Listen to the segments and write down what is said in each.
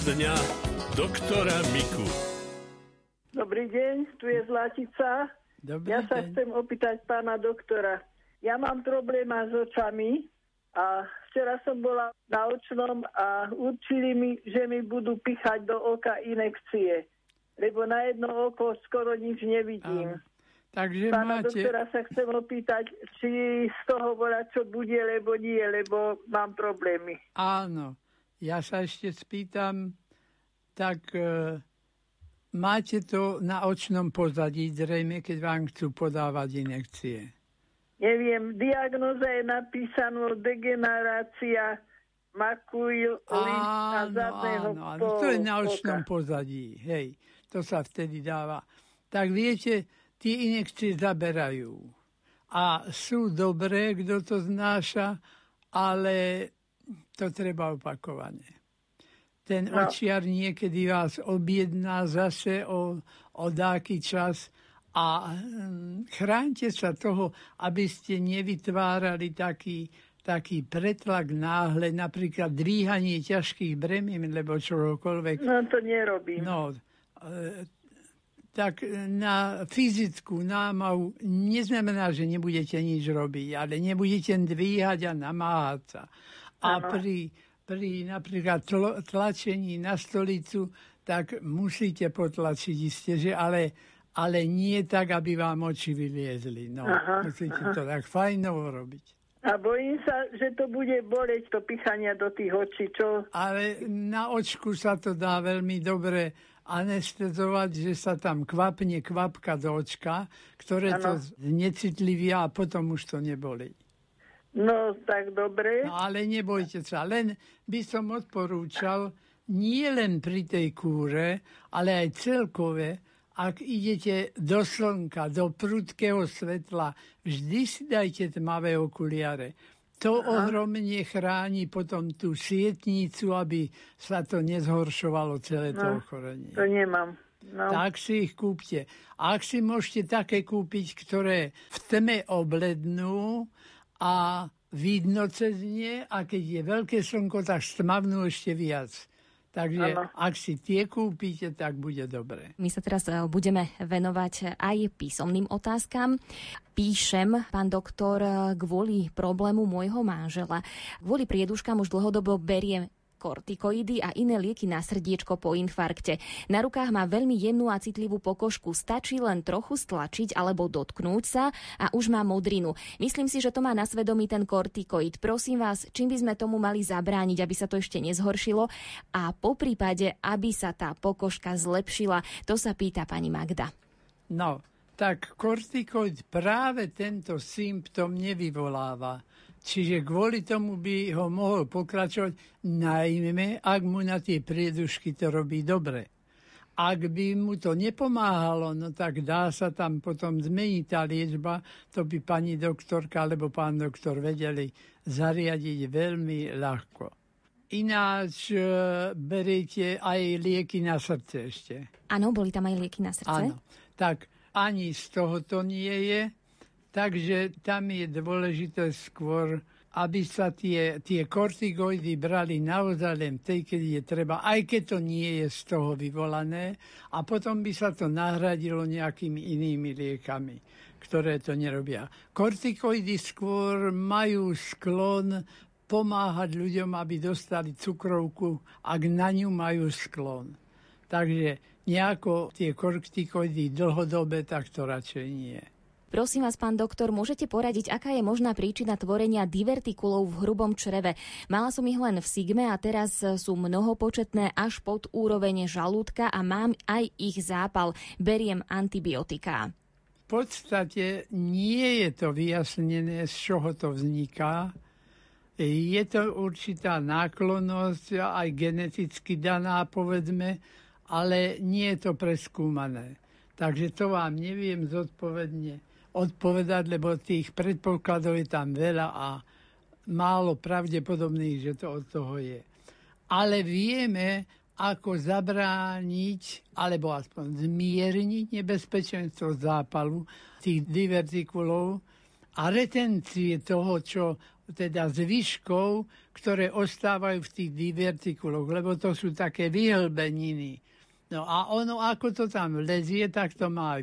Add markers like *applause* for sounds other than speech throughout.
dňa doktora Miku. Dobrý deň, tu je Zlatica. Dobrý Ja sa deň. chcem opýtať pána doktora. Ja mám probléma s očami a včera som bola na očnom a určili mi, že mi budú pichať do oka inekcie, lebo na jedno oko skoro nič nevidím. Áno. Takže Pána máte... doktora sa chcem opýtať, či z toho bola čo bude, lebo nie, lebo mám problémy. Áno. Ja sa ešte spýtam, tak e, máte to na očnom pozadí zrejme, keď vám chcú podávať inekcie. Neviem, diagnoza je napísaná degenerácia makuil a zadného áno, áno. To je na očnom pozadí. Hej, to sa vtedy dáva. Tak viete, tie inekcie zaberajú. A sú dobré, kto to znáša, ale to treba opakovane. Ten No. očiar niekedy vás objedná zase o, o dáky čas a hm, chránte sa toho, aby ste nevytvárali taký, taký pretlak náhle, napríklad dvíhanie ťažkých bremien, lebo čokoľvek. No to nerobím. No, e, tak na fyzickú námahu neznamená, že nebudete nič robiť, ale nebudete dvíhať a namáhať sa. A pri, pri napríklad tlo, tlačení na stolicu, tak musíte potlačiť isté, že ale, ale nie tak, aby vám oči vyliezli. No, Aha, musíte to tak fajnovo robiť. A bojím sa, že to bude boleť, to pichania do tých očí, čo? Ale na očku sa to dá veľmi dobre anestezovať, že sa tam kvapne kvapka do očka, ktoré to Áno. znecitlivia a potom už to neboli. No, tak dobre. No ale nebojte sa, len by som odporúčal nie len pri tej kúre, ale aj celkové, ak idete do slnka, do prudkého svetla, vždy si dajte tmavé okuliare. To ohromne chráni potom tú sietnicu, aby sa to nezhoršovalo celé to No, ochorenie. To nemám. No. Tak si ich kúpte. Ak si môžete také kúpiť, ktoré v tme oblednú a vidno cez ne, a keď je veľké slnko, tak stmavnú ešte viac. Takže Áno. ak si tie kúpite, tak bude dobre. My sa teraz e, budeme venovať aj písomným otázkam. Píšem, pán doktor, e, kvôli problému môjho manžela. Kvôli prieduškám už dlhodobo beriem kortikoidy a iné lieky na srdiečko po infarkte. Na rukách má veľmi jemnú a citlivú pokožku. Stačí len trochu stlačiť alebo dotknúť sa a už má modrinu. Myslím si, že to má na svedomí ten kortikoid. Prosím vás, čím by sme tomu mali zabrániť, aby sa to ešte nezhoršilo a po prípade, aby sa tá pokožka zlepšila. To sa pýta pani Magda. No, tak kortikoid práve tento symptom nevyvoláva. Čiže kvôli tomu by ho mohol pokračovať, najmä ak mu na tie priedušky to robí dobre. Ak by mu to nepomáhalo, no tak dá sa tam potom zmeniť tá liečba, to by pani doktorka alebo pán doktor vedeli zariadiť veľmi ľahko. Ináč e, beriete aj lieky na srdce ešte. Áno, boli tam aj lieky na srdce? Áno, tak ani z toho to nie je, takže tam je dôležité skôr, aby sa tie, tie kortigoidy brali naozaj len tej, keď je treba, aj keď to nie je z toho vyvolané, a potom by sa to nahradilo nejakými inými liekami, ktoré to nerobia. Kortikoidy skôr majú sklon pomáhať ľuďom, aby dostali cukrovku, ak na ňu majú sklon. Takže nejako tie kortikoidy dlhodobé, tak to radšej nie. Prosím vás, pán doktor, môžete poradiť, aká je možná príčina tvorenia divertikulov v hrubom čreve? Mala som ich len v sigme a teraz sú mnohopočetné až pod úroveň žalúdka a mám aj ich zápal. Beriem antibiotiká. V podstate nie je to vyjasnené, z čoho to vzniká. Je to určitá náklonnosť, aj geneticky daná, povedzme, ale nie je to preskúmané. Takže to vám neviem zodpovedne odpovedať, lebo tých predpokladov je tam veľa a málo pravdepodobných, že to od toho je. Ale vieme, ako zabrániť, alebo aspoň zmierniť nebezpečenstvo zápalu tých divertikulov a retencie toho, čo teda zvyškov, ktoré ostávajú v tých divertikuloch, lebo to sú také vyhlbeniny. No a ono, ako to tam lezie, tak to má aj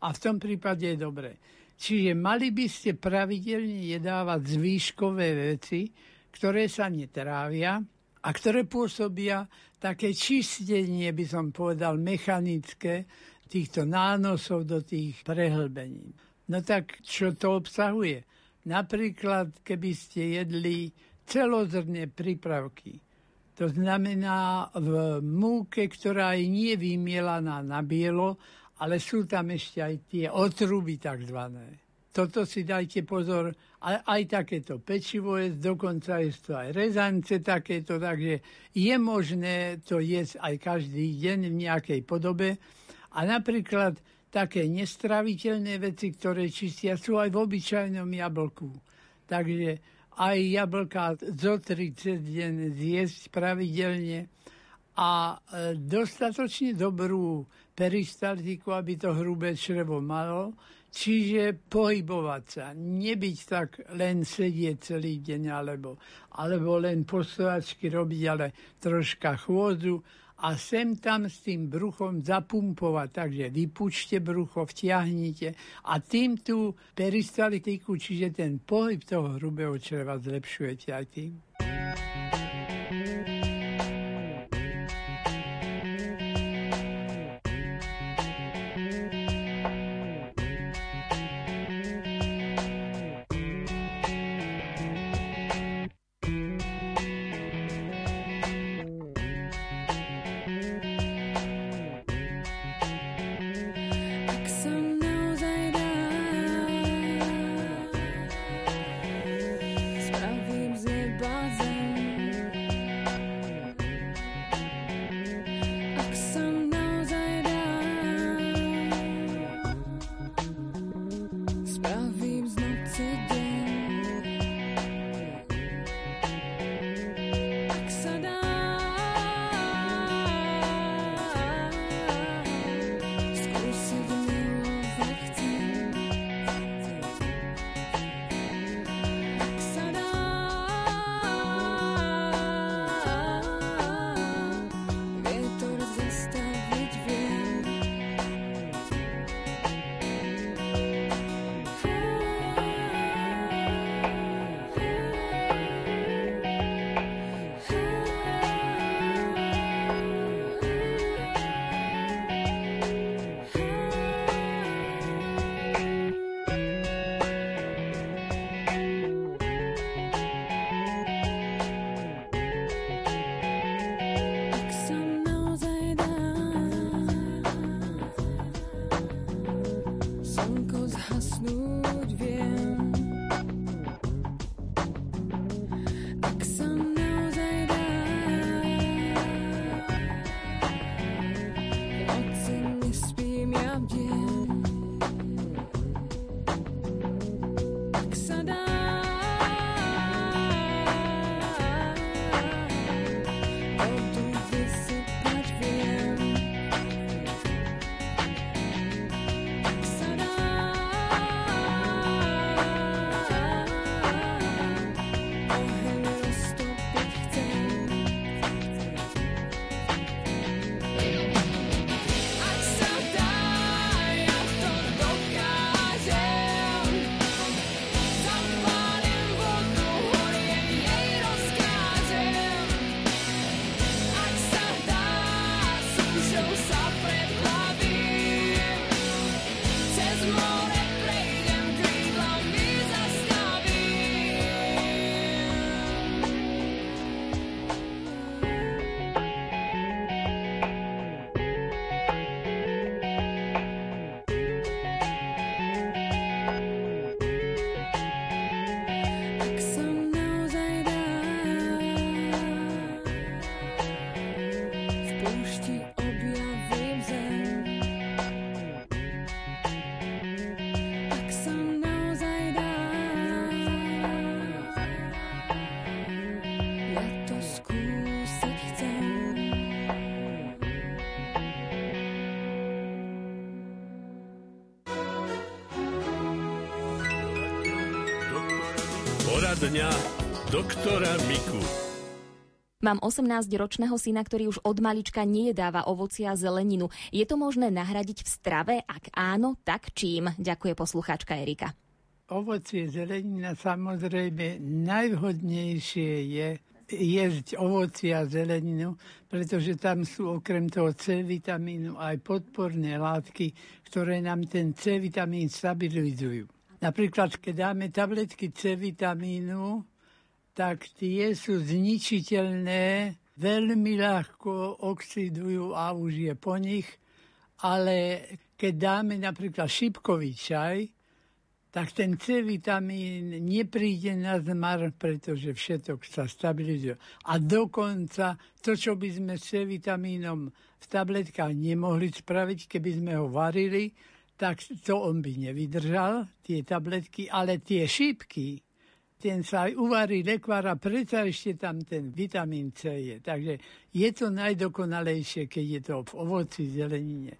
a v tom prípade je dobre. Čiže mali by ste pravidelne jedávať zvýškové veci, ktoré sa netrávia a ktoré pôsobia také čistenie, by som povedal, mechanické týchto nánosov do tých prehlbení. No tak čo to obsahuje? Napríklad, keby ste jedli celozrné prípravky, to znamená v múke, ktorá je nie vymielaná na bielo, ale sú tam ešte aj tie otruby takzvané. Toto si dajte pozor, aj, aj takéto pečivo je, dokonca je to aj rezance takéto, takže je možné to jesť aj každý deň v nejakej podobe. A napríklad také nestraviteľné veci, ktoré čistia, sú aj v obyčajnom jablku. Takže aj jablka tri cez deň zjesť pravidelne a e, dostatočne dobrú peristaltiku, aby to hrubé črevo malo, čiže pohybovať sa, nebyť tak len sedieť celý deň, alebo, alebo len postojačky robiť, ale troška chôdzu a sem tam s tým bruchom zapumpovať. Takže vypučte brucho, vtiahnite a tým tú peristaltiku, čiže ten pohyb toho hrubého čreva zlepšujete aj tým. Dňa doktora Miku. Mám 18-ročného syna, ktorý už od malička nejedáva ovoci a zeleninu. Je to možné nahradiť v strave? Ak áno, tak čím? Ďakuje poslucháčka Erika. Ovocie, zelenina samozrejme najvhodnejšie je jesť ovoci a zeleninu, pretože tam sú okrem toho C vitamínu aj podporné látky, ktoré nám ten C vitamín stabilizujú. Napríklad, keď dáme tabletky C vitamínu, tak tie sú zničiteľné, veľmi ľahko oxidujú a už je po nich, ale keď dáme napríklad šipkový čaj, tak ten C vitamín nepríde na zmar, pretože všetok sa stabilizuje. A dokonca to, čo by sme s C vitamínom v tabletkách nemohli spraviť, keby sme ho varili, tak to on by nevydržal, tie tabletky, ale tie šípky, ten sa aj uvarí lekvár a predsa ešte tam ten vitamín C je. Takže je to najdokonalejšie, keď je to v ovoci, zelenine.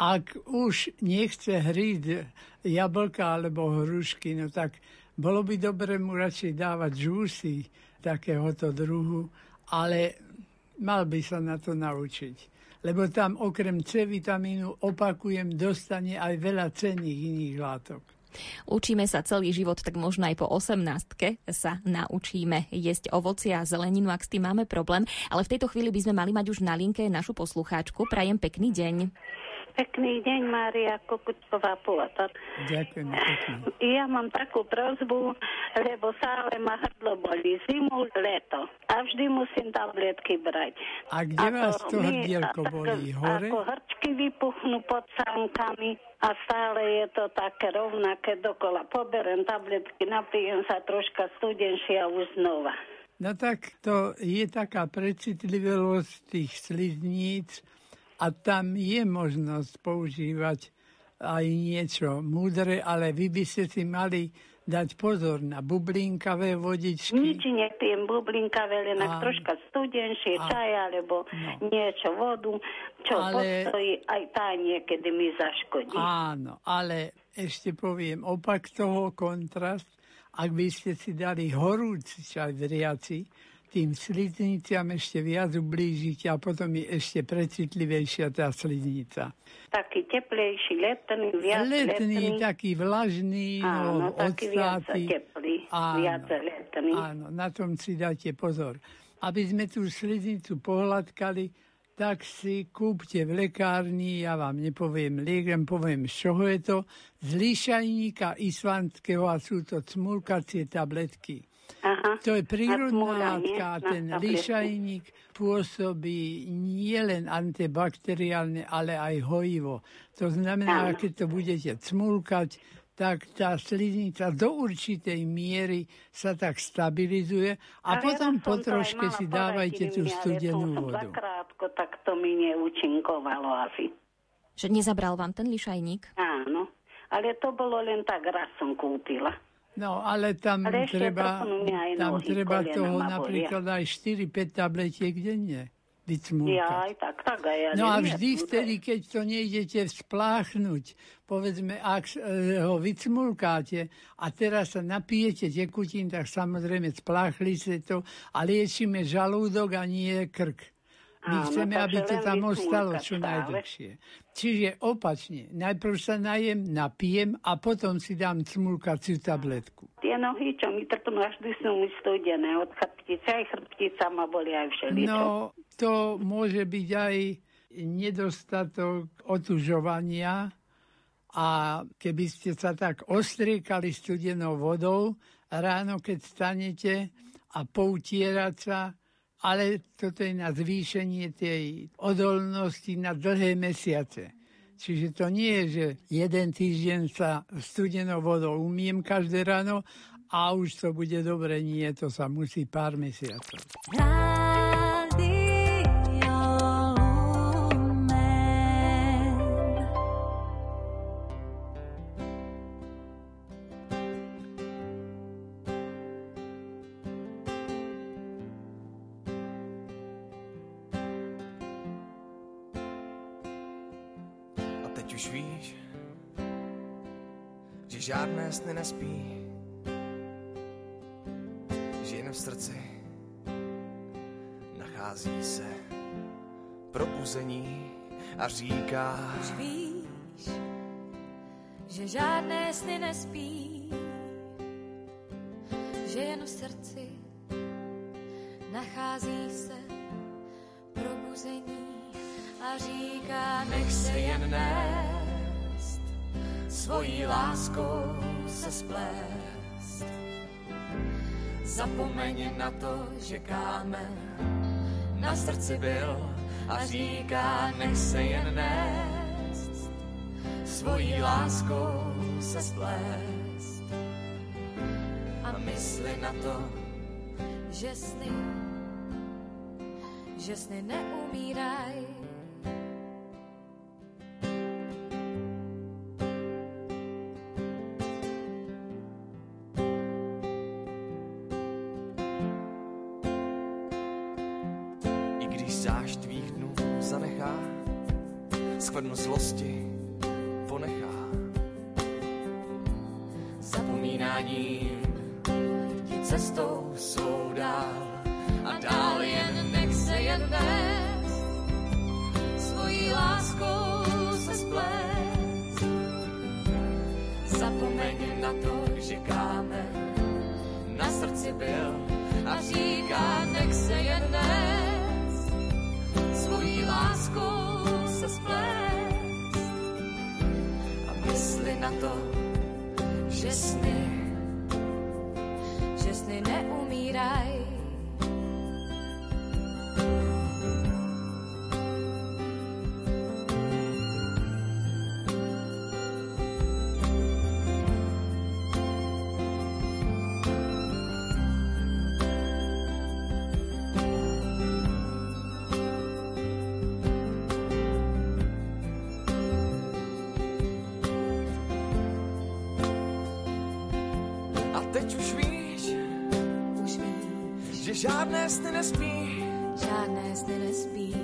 Ak už nechce hríť jablka alebo hrušky, no tak bolo by dobre mu radšej dávať žúsy takéhoto druhu, ale mal by sa na to naučiť. Lebo tam okrem C vitamínu, opakujem, dostane aj veľa cenných iných látok. Učíme sa celý život, tak možno aj po 18 sa naučíme jesť ovoci a zeleninu, ak s tým máme problém. Ale v tejto chvíli by sme mali mať už na linke našu poslucháčku. Prajem pekný deň. Pekný deň, Mária Kokučková Pulata. Ďakujem pekne. Ja mám takú prozbu, lebo stále ma hrdlo boli zimu, leto. A vždy musím tabletky brať. A kde Ako vás to hrdielko *laughs* boli? Hore? Ako hrčky vypuchnú pod sánkami a stále je to také rovnaké dokola. Poberem tabletky, napijem sa troška studenšie a už znova. No tak to je taká precitlivosť tých slizníc a tam je možnosť používať aj niečo múdre, ale vy by ste si mali dať pozor na bublinkavé vodičky. Nič nepijem, bublinka len Áno. troška studenšie, Á. čaj alebo No. niečo, vodu, čo Ale- postojí, aj tá niekedy mi zaškodí. Áno, ale ešte poviem opak toho kontrast. Ak by ste si dali horúci čaj vriaci, tým slizniciam ešte viac ublížite a potom je ešte precitlivejšia tá sliznica. Taký teplejší, letný, viac letný, letný. taký vlažný, Áno, no, taký viac odstáty. teplý, viac letný. Áno, na tom si dáte pozor. Aby sme tú sliznicu pohľadkali, tak si kúpte v lekárni, ja vám nepoviem liek, len poviem, z čoho je to, z lišajníka islandského a sú to cmulkacie tabletky. Aha. To je prírodná látka a ten lišajník pôsobí nielen antibakteriálne, ale aj hojivo. To znamená, Áno. keď to budete cmulkať, tak tá sliznica do určitej miery sa tak stabilizuje a Ale potom raz po troške si dávajte tú studenú vodu. Zakrátko, tak to mi neúčinkovalo asi. Že nezabral vám ten lišajník? Áno. Ale to bolo len tak, raz som kúpila. No, ale tam Ale treba, tam treba toho napríklad aj 4-5 tabletiek denne Ja vycmúkať. aj tak, tak aj ja. No a vždy nie. vtedy, keď to nejdete spláchnuť, povedzme, ak e, ho vycmulkáte a teraz sa napijete tekutín, tak samozrejme spláchli ste to a liečíme žalúdok a nie krk. My Áno, chceme, aby to tam ostalo čo stále. najdlhšie. Čiže opačne, najprv sa najem, napijem a potom si dám cmulkaciu tabletku. Tie nohy, čo mi trpnú, až sú mi studené od chrbtice, aj chrbtica ma boli aj všeličo. No, to môže byť aj nedostatok otužovania a keby ste sa tak ostriekali studenou vodou ráno, keď stanete a poutierať sa, ale toto je na zvýšenie tej odolnosti na dlhé mesiace. Čiže to nie je, že jeden týždeň sa studenou vodou umiem každé ráno a už to bude dobre. Nie, to sa musí pár mesiacov. Že žádné sny nespí. srdci nachází se probuzení a říká Už víš, že žádné sny nespí, že jen v srdci nachází se probuzení a říká, nech se jen nést, svojí láskou se splést. Zapomeň na to, že kámen na srdci byl a říká, nech se jen nést, svojí láskou se splést. A mysli na to, že sny, že sny neumíraj. Skvrnu zlosti ponechá. Zapomínáním ti cestou svou dál a dál jen nech se jen nést, svojí láskou se splést. Zapomeň na to, že kámen na srdci byl a říká, nech se jen nést, svojí láskou se splést. Mysli na to, že sny, že sny neumíraj. Teď už víš, Už víš, že žádné sny nespí, žádné sny nespí,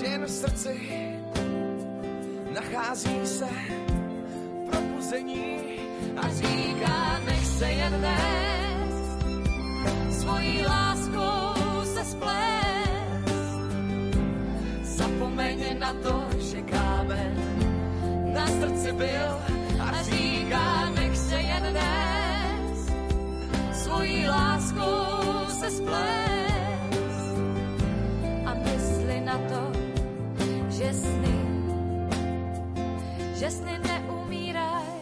že jen v srdci nachází se probuzení a říká, nech se jen nést, svojí láskou se splést. Zapomeň na to, že kámen na srdci byl a říká, nech se jen nést, svojí láskou se splést. A mysli na to, že sny, že sny neumíraj.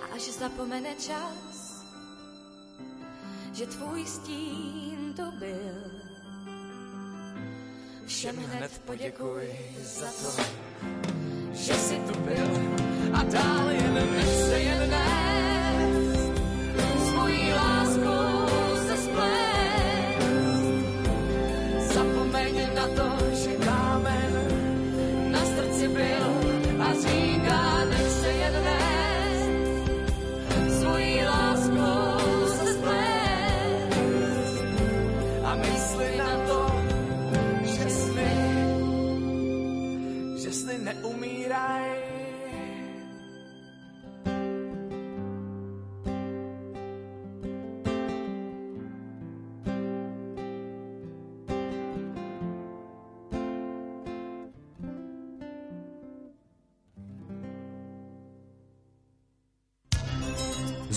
A až zapomene čas, že tvůj stín to byl. Všem hned poděkuj za to, že jsi tu byl a dál jen nech se jen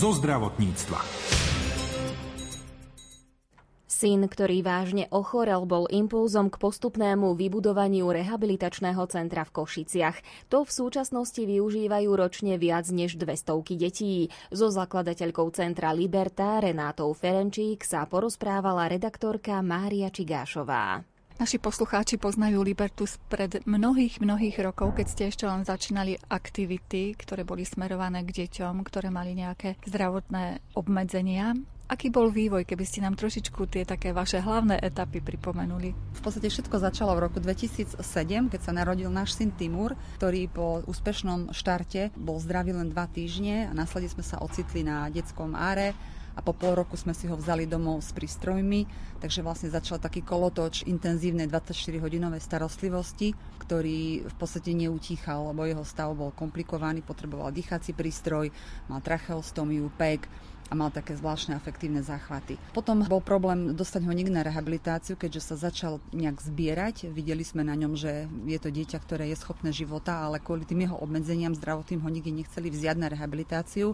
zo zdravotníctva. Syn, ktorý vážne ochorel, bol impulzom k postupnému vybudovaniu rehabilitačného centra v Košiciach. To v súčasnosti využívajú ročne viac než 200 detí. So zakladateľkou centra Liberta Renátou Ferenčík sa porozprávala redaktorka Mária Čigášová. Naši poslucháči poznajú Libertus pred mnohých, mnohých rokov, keď ste ešte len začínali aktivity, ktoré boli smerované k deťom, ktoré mali nejaké zdravotné obmedzenia. Aký bol vývoj, keby ste nám trošičku tie také vaše hlavné etapy pripomenuli? V podstate všetko začalo v roku 2007, keď sa narodil náš syn Timur, ktorý po úspešnom štarte bol zdravý len dva týždne a následne sme sa ocitli na detskom áre a po pol roku sme si ho vzali domov s prístrojmi, takže vlastne začal taký kolotoč intenzívnej 24-hodinovej starostlivosti, ktorý v podstate neutíchal, lebo jeho stav bol komplikovaný, potreboval dýchací prístroj, mal tracheostomiu, PEG, a mal také zvláštne afektívne záchvaty. Potom bol problém dostať ho niekde na rehabilitáciu, keďže sa začal nejak zbierať. Videli sme na ňom, že je to dieťa, ktoré je schopné života, ale kvôli tým jeho obmedzeniam zdravotným ho nikdy nechceli vziať na rehabilitáciu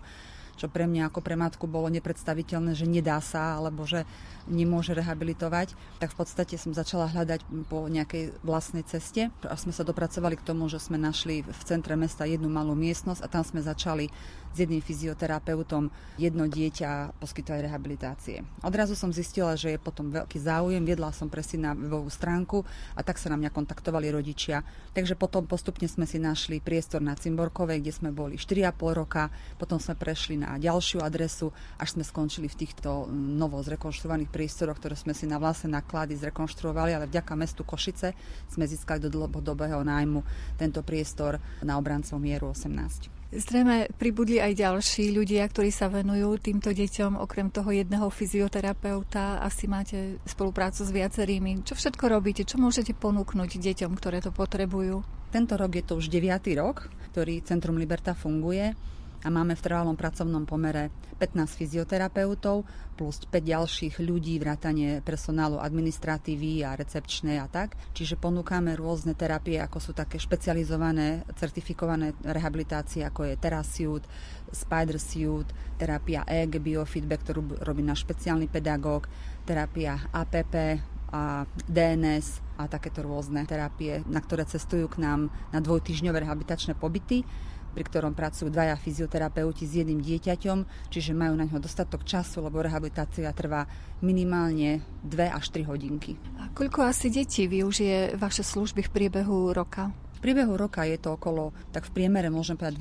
čo pre mňa ako pre matku bolo nepredstaviteľné, že nedá sa, alebo že nemôže rehabilitovať, tak v podstate som začala hľadať po nejakej vlastnej ceste a sme sa dopracovali k tomu, že sme našli v centre mesta jednu malú miestnosť a tam sme začali s jedným fyzioterapeutom jedno dieťa poskytovať rehabilitácie. Odrazu som zistila, že je potom veľký záujem, viedla som presne na webovú stránku a tak sa na mňa kontaktovali rodičia. Takže potom postupne sme si našli priestor na Cimborkovej, kde sme boli 4,5 roka, potom sme prešli na ďalšiu adresu, až sme skončili v týchto novo zrekonštruovaných priestoroch, ktoré sme si na vlastné náklady zrekonštruovali, ale vďaka mestu Košice sme získali do dlhodobého nájmu tento priestor na obrancov mieru 18. Zrejme pribudli aj ďalší ľudia, ktorí sa venujú týmto deťom. Okrem toho jedného fyzioterapeuta asi máte spoluprácu s viacerými. Čo všetko robíte? Čo môžete ponúknuť deťom, ktoré to potrebujú? Tento rok je to už 9. rok, ktorý Centrum Liberta funguje a máme v trvalom pracovnom pomere 15 fyzioterapeutov plus 5 ďalších ľudí, vrátane personálu administratívy a recepčnej a tak. Čiže ponúkame rôzne terapie, ako sú také špecializované, certifikované rehabilitácie, ako je Terasiut, Spider Suit, terapia EG Biofeedback, ktorú robí náš špeciálny pedagóg, terapia APP, a DNS a takéto rôzne terapie, na ktoré cestujú k nám na dvojtyžňové rehabilitačné pobyty pri ktorom pracujú dvaja fyzioterapeuti s jedným dieťaťom, čiže majú na ňo dostatok času, lebo rehabilitácia trvá minimálne 2 až 3 hodinky. A koľko asi detí využije vaše služby v priebehu roka? V priebehu roka je to okolo, tak v priemere môžem povedať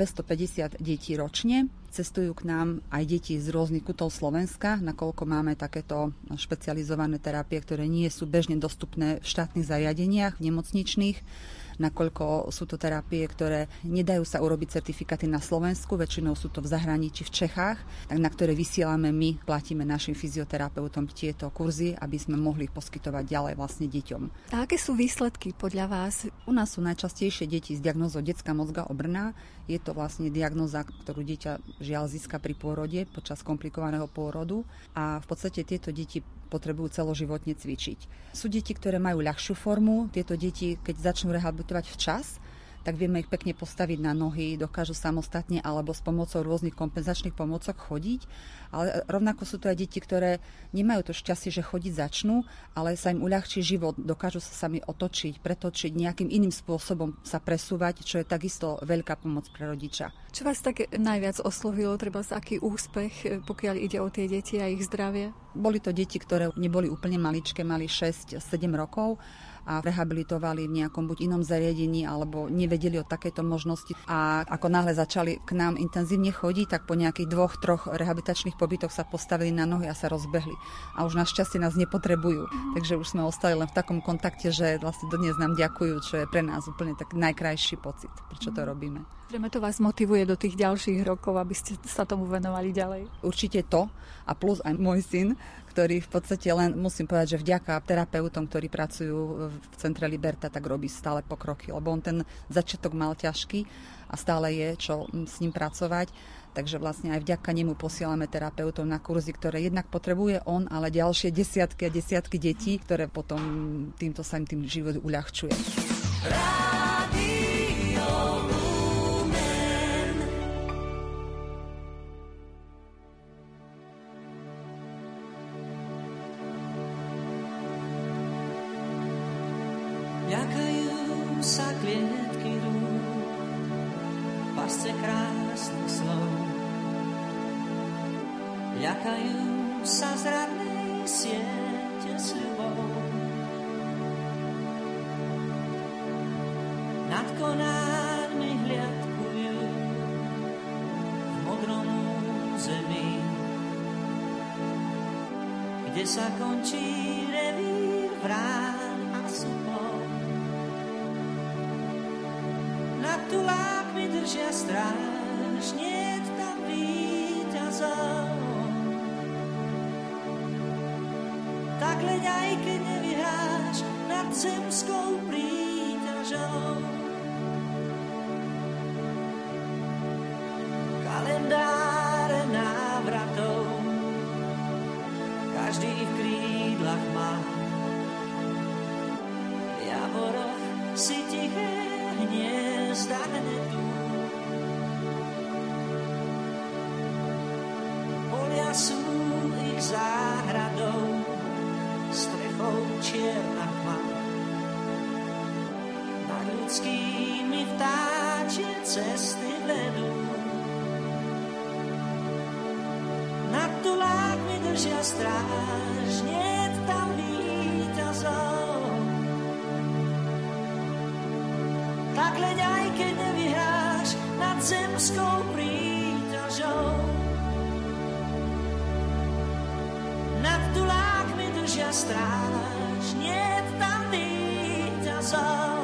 250 detí ročne. Cestujú k nám aj deti z rôznych kutov Slovenska, nakoľko máme takéto špecializované terapie, ktoré nie sú bežne dostupné v štátnych zariadeniach, v nemocničných nakoľko sú to terapie, ktoré nedajú sa urobiť certifikáty na Slovensku, väčšinou sú to v zahraničí, v Čechách, tak na ktoré vysielame my, platíme našim fyzioterapeutom tieto kurzy, aby sme mohli poskytovať ďalej vlastne deťom. A aké sú výsledky podľa vás? U nás sú najčastejšie deti s diagnózou detská mozga obrná. Je to vlastne diagnoza, ktorú dieťa žiaľ získa pri pôrode počas komplikovaného pôrodu a v podstate tieto deti potrebujú celoživotne cvičiť. Sú deti, ktoré majú ľahšiu formu, tieto deti, keď začnú rehabilitovať včas, tak vieme ich pekne postaviť na nohy, dokážu samostatne alebo s pomocou rôznych kompenzačných pomocok chodiť. Ale rovnako sú to aj deti, ktoré nemajú to šťastie, že chodiť začnú, ale sa im uľahčí život, dokážu sa sami otočiť, pretočiť, nejakým iným spôsobom sa presúvať, čo je takisto veľká pomoc pre rodiča. Čo vás tak najviac oslovilo, treba aký úspech, pokiaľ ide o tie deti a ich zdravie? Boli to deti, ktoré neboli úplne maličké, mali 6-7 rokov a rehabilitovali v nejakom buď inom zariadení alebo nevedeli o takejto možnosti. A ako náhle začali k nám intenzívne chodiť, tak po nejakých dvoch, troch rehabilitačných pobytoch sa postavili na nohy a sa rozbehli. A už našťastie nás nepotrebujú. Takže už sme ostali len v takom kontakte, že vlastne dodnes nám ďakujú, čo je pre nás úplne tak najkrajší pocit, prečo to robíme. Zrejme to vás motivuje do tých ďalších rokov, aby ste sa tomu venovali ďalej. Určite to a plus aj môj syn, ktorý v podstate len, musím povedať, že vďaka terapeutom, ktorí pracujú v Centre Liberta, tak robí stále pokroky, lebo on ten začiatok mal ťažký a stále je čo s ním pracovať. Takže vlastne aj vďaka nemu posielame terapeutov na kurzy, ktoré jednak potrebuje on, ale ďalšie desiatky a desiatky detí, ktoré potom týmto sa im tým život uľahčuje. ľakajú Tak leď aj keď nevyhráš nad zemskou príťažou. Držia stráž, nie tam víťazov. Tak leď aj keď nevyhráš nad zemskou príťažou. Nad tulákmi držia stráž, nie tam víťazov.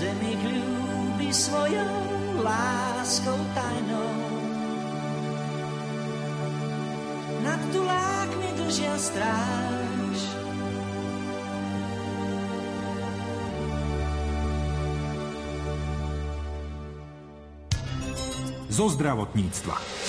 Zem ich ľúbi svojou láskou tajnou. Nad tulákmi držia stráž, Zo zdravotníctva.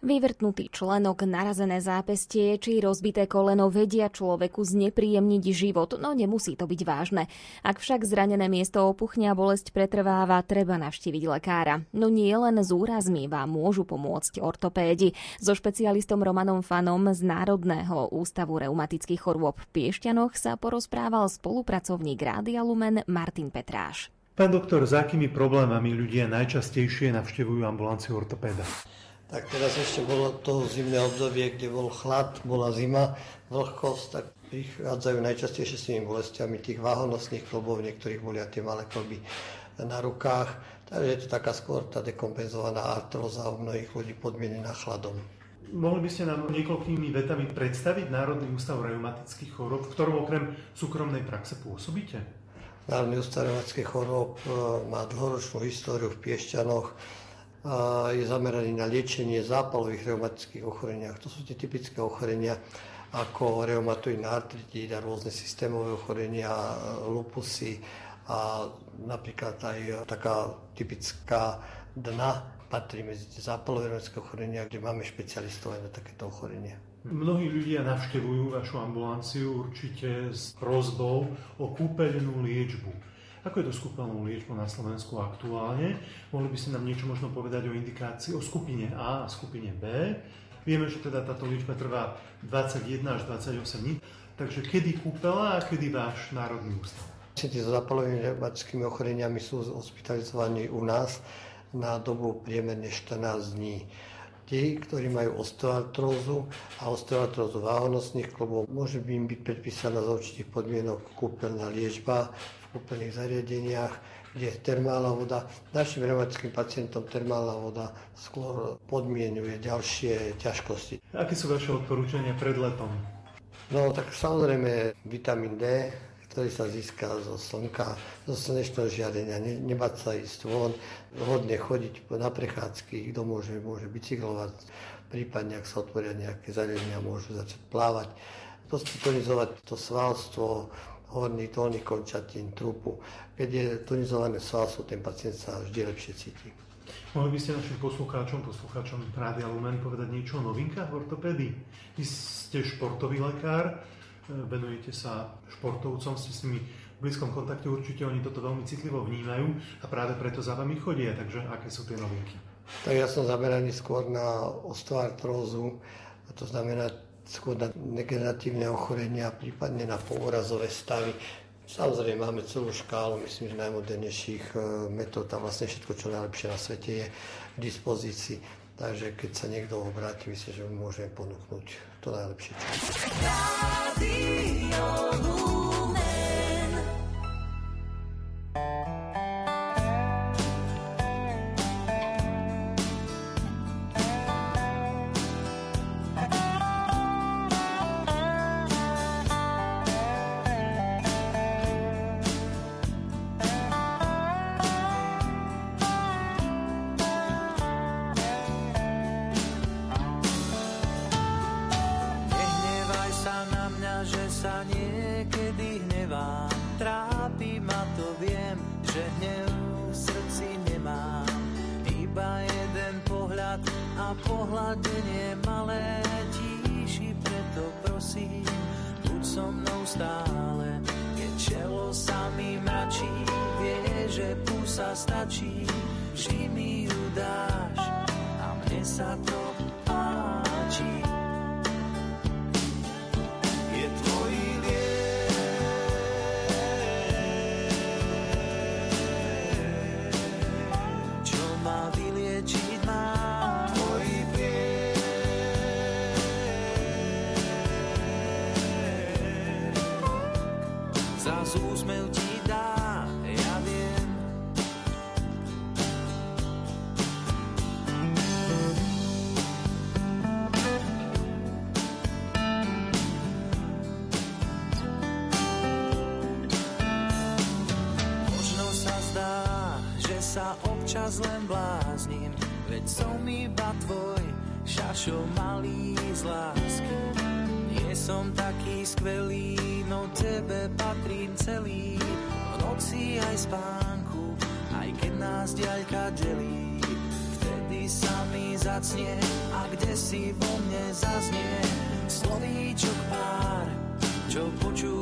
Vyvrtnutý členok, narazené zápestie či rozbité koleno vedia človeku znepríjemniť život, no nemusí to byť vážne. Ak však zranené miesto opuchne a bolesť pretrváva, treba navštíviť lekára. No nie len s úrazmi vám môžu pomôcť ortopédi. So špecialistom Romanom Fanom z Národného ústavu reumatických chorôb v Piešťanoch sa porozprával spolupracovník Rádia Lumen Martin Petráš. Pán doktor, za akými problémami ľudia najčastejšie navštevujú ambulanciu ortopéda? Tak teraz ešte bolo to zimné obdobie, kde bol chlad, bola zima, vlhkosť, tak prichádzajú najčastejšie s tými bolestiami tých váhonosných klubov, niektorých bolia tie malé kloby na rukách. Takže je to taká skôr tá dekompenzovaná artróza u mnohých ľudí podmienená chladom. Mohli by ste nám niekoľkými vetami predstaviť Národný ústav reumatických chorób, v ktorom okrem súkromnej praxe pôsobíte? Národný ústav reumatických chorób e, má dlhoročnú históriu v Piešťanoch, je zameraný na liečenie zápalových reumatických ochoreniach. To sú tie typické ochorenia ako reumatoidná artritída, rôzne systémové ochorenia, lupusy a napríklad aj taká typická dna patrí medzi tie zápalové reumatické ochorenia, kde máme špecialistov aj na takéto ochorenia. Mnohí ľudia navštevujú vašu ambulanciu určite s prozbou o kúpeľnú liečbu. Ako je to s liečbou na Slovensku aktuálne? Mohli by ste nám niečo možno povedať o indikácii o skupine A a skupine B? Vieme, že teda táto liečba trvá 21 až 28 dní. Takže kedy kúpela a kedy váš národný ústav? Pacienti so zápalovými reumatickými ochoreniami sú hospitalizovaní u nás na dobu priemerne 14 dní. Tí, ktorí majú osteoartrózu a osteoartrózu váhonosných klubov, môže by im byť predpísaná za určitých podmienok kúpeľná liečba v kúpeľných zariadeniach, kde je termálna voda. Našim reumatickým pacientom termálna voda skôr podmienuje ďalšie ťažkosti. Aké sú vaše odporúčania pred letom? No tak samozrejme vitamín D, ktorý sa získa zo slnka, zo slnečného žiarenia. Ne, nebať sa ísť von, hodne chodiť na prechádzky, kto môže, môže bicyklovať, prípadne ak sa otvoria nejaké zariadenia, môžu začať plávať. Proste tonizovať to svalstvo, horných, dolných končatín, trupu. Keď je tonizované svalstvo, ten pacient sa vždy lepšie cíti. Mohli by ste našim poslucháčom, poslucháčom Rádia Lumen povedať niečo o novinkách v ortopédii? Vy ste športový lekár, venujete sa športovcom, ste s nimi v blízkom kontakte určite oni toto veľmi citlivo vnímajú a práve preto za vami chodia. Takže aké sú tie novinky? Tak ja som zameraný skôr na osteoartrózu, to znamená skôr na degeneratívne ochorenia, prípadne na pourazové stavy. Samozrejme máme celú škálu, myslím, že najmodernejších e, metód a vlastne všetko, čo najlepšie na svete je k dispozícii. Takže keď sa niekto obráti, myslím, že mu môžeme ponúknuť to najlepšie. Radio občas čo počúvam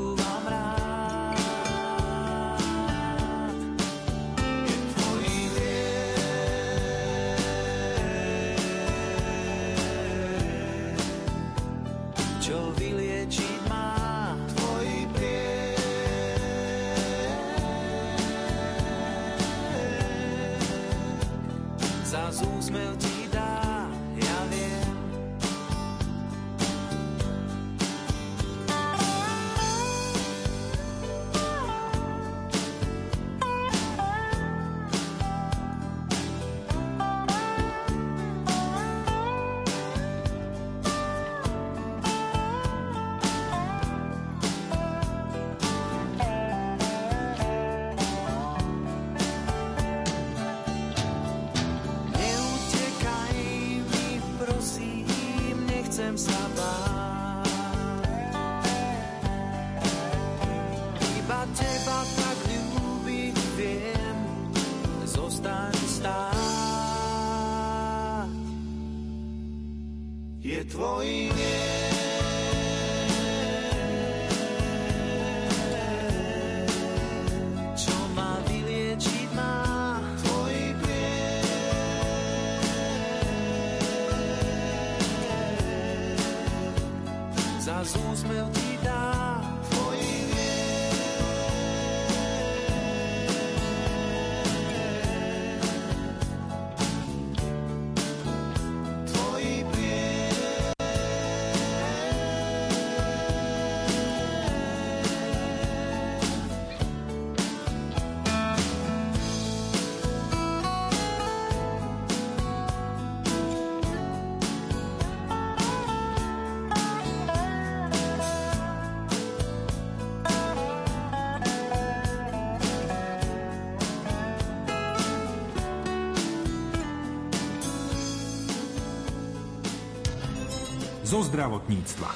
zo zdravotníctva.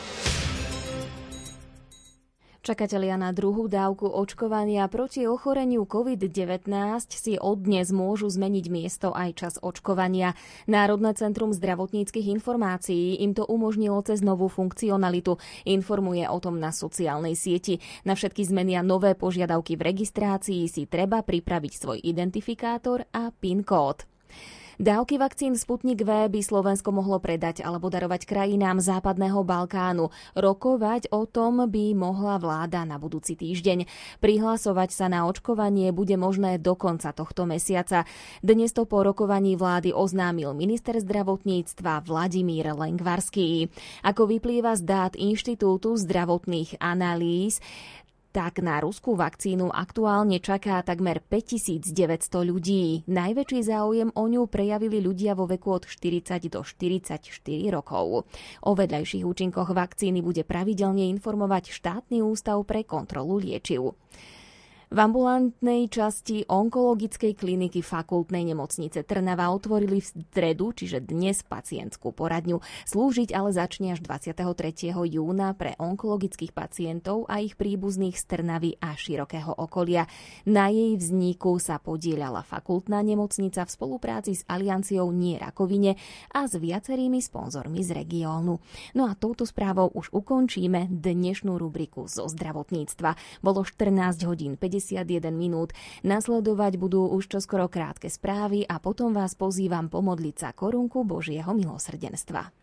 Čakatelia na druhú dávku očkovania proti ochoreniu COVID-19 si od dnes môžu zmeniť miesto aj čas očkovania. Národné centrum zdravotníckých informácií im to umožnilo cez novú funkcionalitu. Informuje o tom na sociálnej sieti. Na všetky zmeny a nové požiadavky v registrácii si treba pripraviť svoj identifikátor a PIN kód. Dávky vakcín Sputnik V by Slovensko mohlo predať alebo darovať krajinám západného Balkánu. Rokovať o tom by mohla vláda na budúci týždeň. Prihlasovať sa na očkovanie bude možné do konca tohto mesiaca. Dnes to po rokovaní vlády oznámil minister zdravotníctva Vladimír Lengvarský. Ako vyplýva z dát Inštitútu zdravotných analýz, tak na ruskú vakcínu aktuálne čaká takmer 5900 ľudí. Najväčší záujem o ňu prejavili ľudia vo veku od 40 do 44 rokov. O vedľajších účinkoch vakcíny bude pravidelne informovať štátny ústav pre kontrolu liečiv. V ambulantnej časti onkologickej kliniky fakultnej nemocnice Trnava otvorili v stredu, čiže dnes pacientskú poradňu. Slúžiť ale začne až 23. júna pre onkologických pacientov a ich príbuzných z Trnavy a širokého okolia. Na jej vzniku sa podielala fakultná nemocnica v spolupráci s Alianciou Nie rakovine a s viacerými sponzormi z regiónu. No a touto správou už ukončíme dnešnú rubriku zo zdravotníctva. Bolo 14 hodín 50 51 minút. Nasledovať budú už čoskoro krátke správy a potom vás pozývam pomodliť sa korunku Božieho milosrdenstva.